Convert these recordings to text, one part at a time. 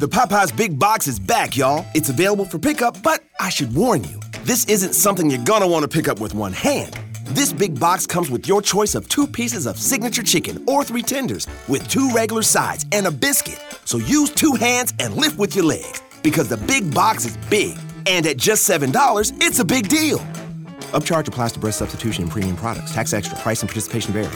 The Popeyes Big Box is back, y'all. It's available for pickup, but I should warn you, this isn't something you're gonna want to pick up with one hand. This big box comes with your choice of two pieces of signature chicken or three tenders with two regular sides and a biscuit. So use two hands and lift with your legs because the big box is big. And at just $7, it's a big deal. Upcharge applies to breast substitution and premium products. Tax extra. Price and participation vary.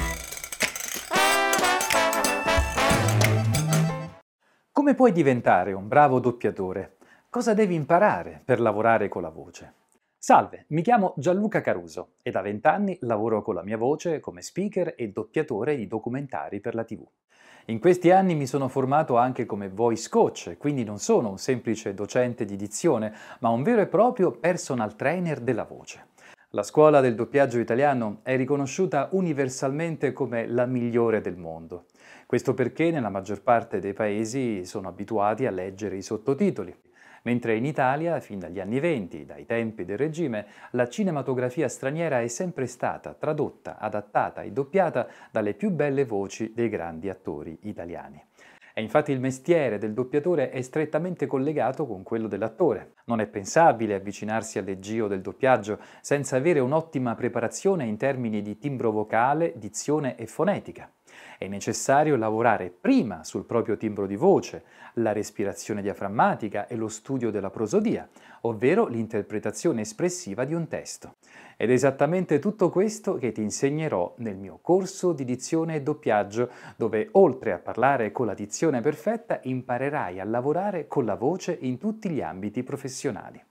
Come puoi diventare un bravo doppiatore? Cosa devi imparare per lavorare con la voce? Salve, mi chiamo Gianluca Caruso e da vent'anni lavoro con la mia voce come speaker e doppiatore di documentari per la TV. In questi anni mi sono formato anche come voice coach, quindi non sono un semplice docente di dizione, ma un vero e proprio personal trainer della voce. La scuola del doppiaggio italiano è riconosciuta universalmente come la migliore del mondo. Questo perché nella maggior parte dei paesi sono abituati a leggere i sottotitoli, mentre in Italia, fin dagli anni venti, dai tempi del regime, la cinematografia straniera è sempre stata tradotta, adattata e doppiata dalle più belle voci dei grandi attori italiani. E infatti il mestiere del doppiatore è strettamente collegato con quello dell'attore. Non è pensabile avvicinarsi al leggio del doppiaggio senza avere un'ottima preparazione in termini di timbro vocale, dizione e fonetica. È necessario lavorare prima sul proprio timbro di voce, la respirazione diaframmatica e lo studio della prosodia, ovvero l'interpretazione espressiva di un testo. Ed è esattamente tutto questo che ti insegnerò nel mio corso di dizione e doppiaggio, dove oltre a parlare con la dizione perfetta imparerai a lavorare con la voce in tutti gli ambiti professionali.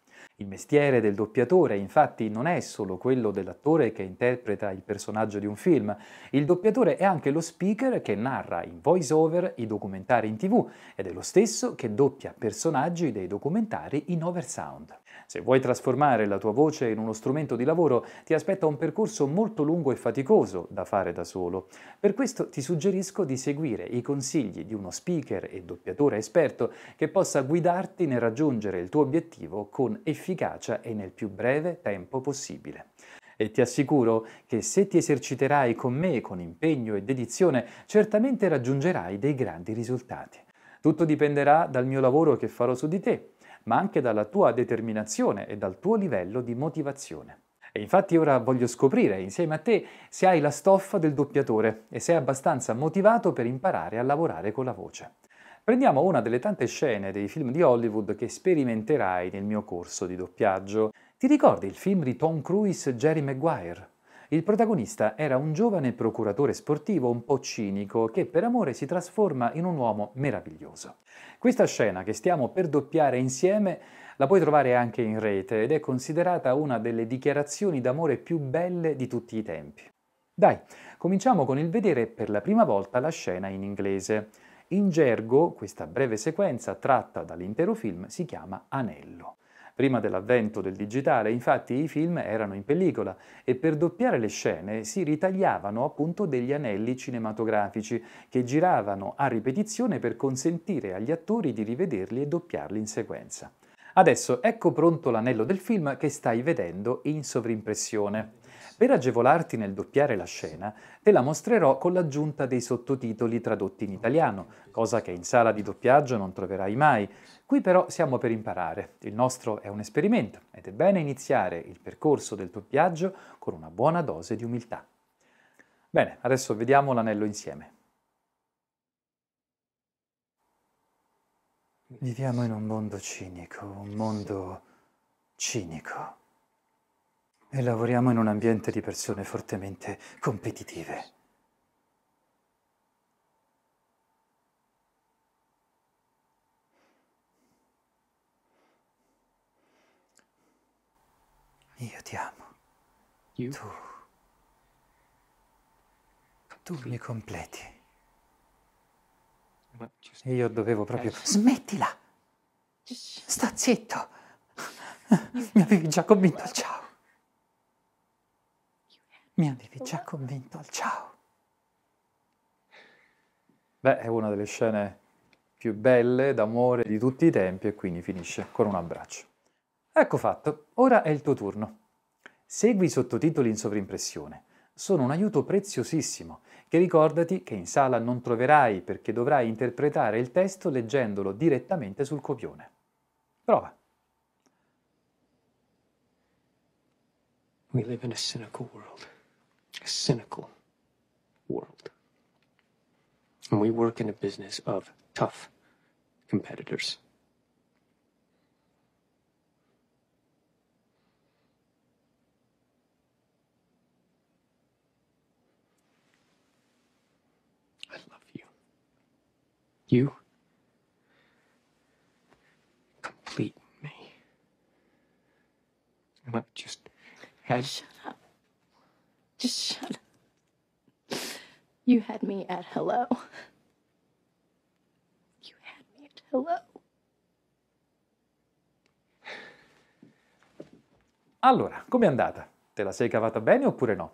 Il mestiere del doppiatore infatti non è solo quello dell'attore che interpreta il personaggio di un film, il doppiatore è anche lo speaker che narra in voice over i documentari in tv ed è lo stesso che doppia personaggi dei documentari in oversound. Se vuoi trasformare la tua voce in uno strumento di lavoro, ti aspetta un percorso molto lungo e faticoso da fare da solo. Per questo ti suggerisco di seguire i consigli di uno speaker e doppiatore esperto che possa guidarti nel raggiungere il tuo obiettivo con efficacia e nel più breve tempo possibile. E ti assicuro che se ti eserciterai con me con impegno e dedizione, certamente raggiungerai dei grandi risultati. Tutto dipenderà dal mio lavoro che farò su di te ma anche dalla tua determinazione e dal tuo livello di motivazione. E infatti ora voglio scoprire insieme a te se hai la stoffa del doppiatore e sei abbastanza motivato per imparare a lavorare con la voce. Prendiamo una delle tante scene dei film di Hollywood che sperimenterai nel mio corso di doppiaggio. Ti ricordi il film di Tom Cruise Jerry Maguire? Il protagonista era un giovane procuratore sportivo un po' cinico che per amore si trasforma in un uomo meraviglioso. Questa scena che stiamo per doppiare insieme la puoi trovare anche in rete ed è considerata una delle dichiarazioni d'amore più belle di tutti i tempi. Dai, cominciamo con il vedere per la prima volta la scena in inglese. In gergo, questa breve sequenza tratta dall'intero film si chiama Anello. Prima dell'avvento del digitale, infatti, i film erano in pellicola e per doppiare le scene si ritagliavano appunto degli anelli cinematografici che giravano a ripetizione per consentire agli attori di rivederli e doppiarli in sequenza. Adesso ecco pronto l'anello del film che stai vedendo in sovrimpressione. Per agevolarti nel doppiare la scena, te la mostrerò con l'aggiunta dei sottotitoli tradotti in italiano, cosa che in sala di doppiaggio non troverai mai. Qui però siamo per imparare. Il nostro è un esperimento ed è bene iniziare il percorso del doppiaggio con una buona dose di umiltà. Bene, adesso vediamo l'anello insieme. Viviamo in un mondo cinico, un mondo cinico e lavoriamo in un ambiente di persone fortemente competitive. Io ti amo. Tu. Tu mi completi. E io dovevo proprio... Smettila! Sta zitto! Mi avevi già convinto al ciao. Mi avevi già convinto al ciao. Beh, è una delle scene più belle d'amore di tutti i tempi e quindi finisce con un abbraccio. Ecco fatto, ora è il tuo turno. Segui i sottotitoli in sovrimpressione. Sono un aiuto preziosissimo che ricordati che in sala non troverai perché dovrai interpretare il testo leggendolo direttamente sul copione. Prova. We live in a cynical world. A cynical world. And we work in a business of tough competitors. I love you. You complete me. And I've just had Shut. Just shut up. You had me at hello. You had me at hello. Allora, com'è andata? Te la sei cavata bene oppure no?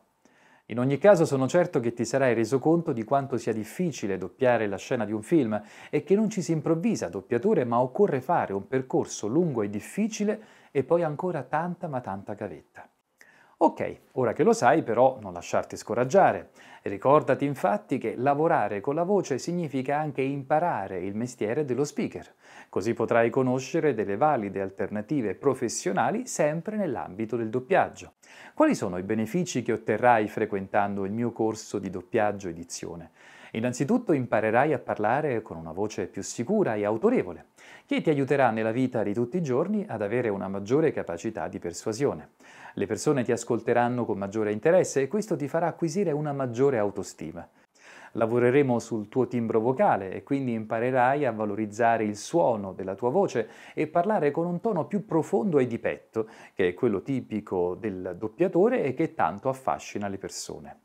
In ogni caso sono certo che ti sarai reso conto di quanto sia difficile doppiare la scena di un film e che non ci si improvvisa doppiatore ma occorre fare un percorso lungo e difficile e poi ancora tanta ma tanta gavetta. Ok, ora che lo sai però non lasciarti scoraggiare. Ricordati infatti che lavorare con la voce significa anche imparare il mestiere dello speaker. Così potrai conoscere delle valide alternative professionali sempre nell'ambito del doppiaggio. Quali sono i benefici che otterrai frequentando il mio corso di doppiaggio edizione? Innanzitutto imparerai a parlare con una voce più sicura e autorevole, che ti aiuterà nella vita di tutti i giorni ad avere una maggiore capacità di persuasione. Le persone ti ascolteranno con maggiore interesse e questo ti farà acquisire una maggiore autostima. Lavoreremo sul tuo timbro vocale e quindi imparerai a valorizzare il suono della tua voce e parlare con un tono più profondo e di petto, che è quello tipico del doppiatore e che tanto affascina le persone.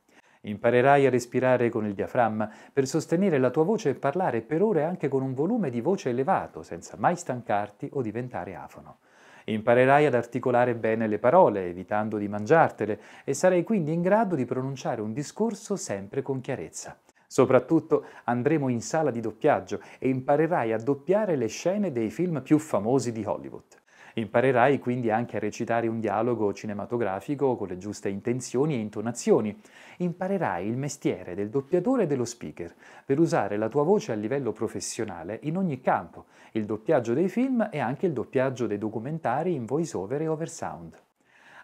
Imparerai a respirare con il diaframma per sostenere la tua voce e parlare per ore anche con un volume di voce elevato, senza mai stancarti o diventare afono. Imparerai ad articolare bene le parole, evitando di mangiartele, e sarai quindi in grado di pronunciare un discorso sempre con chiarezza. Soprattutto andremo in sala di doppiaggio e imparerai a doppiare le scene dei film più famosi di Hollywood. Imparerai quindi anche a recitare un dialogo cinematografico con le giuste intenzioni e intonazioni. Imparerai il mestiere del doppiatore e dello speaker per usare la tua voce a livello professionale in ogni campo, il doppiaggio dei film e anche il doppiaggio dei documentari in voice over e oversound.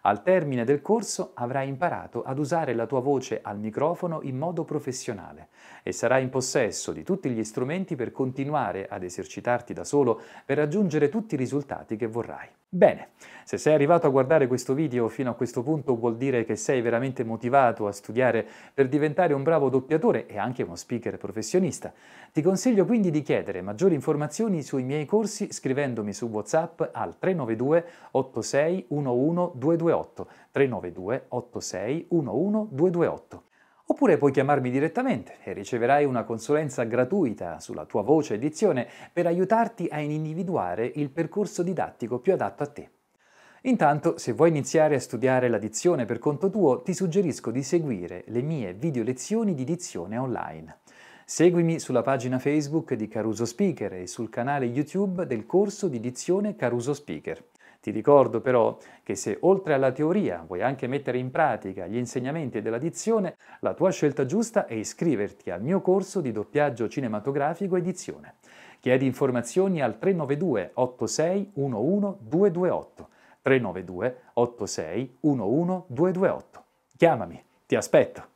Al termine del corso avrai imparato ad usare la tua voce al microfono in modo professionale e sarai in possesso di tutti gli strumenti per continuare ad esercitarti da solo per raggiungere tutti i risultati che vorrai. Bene, se sei arrivato a guardare questo video fino a questo punto vuol dire che sei veramente motivato a studiare per diventare un bravo doppiatore e anche uno speaker professionista. Ti consiglio quindi di chiedere maggiori informazioni sui miei corsi scrivendomi su WhatsApp al 392 86 11 228 392 86 11 228. Oppure puoi chiamarmi direttamente e riceverai una consulenza gratuita sulla tua voce edizione per aiutarti a individuare il percorso didattico più adatto a te. Intanto, se vuoi iniziare a studiare la dizione per conto tuo, ti suggerisco di seguire le mie video lezioni di dizione online. Seguimi sulla pagina Facebook di Caruso Speaker e sul canale YouTube del corso di dizione Caruso Speaker. Ti ricordo però che se oltre alla teoria vuoi anche mettere in pratica gli insegnamenti della dizione, la tua scelta giusta è iscriverti al mio corso di doppiaggio cinematografico edizione. Chiedi informazioni al 392 86 11 228 392 86 11 228. Chiamami, ti aspetto!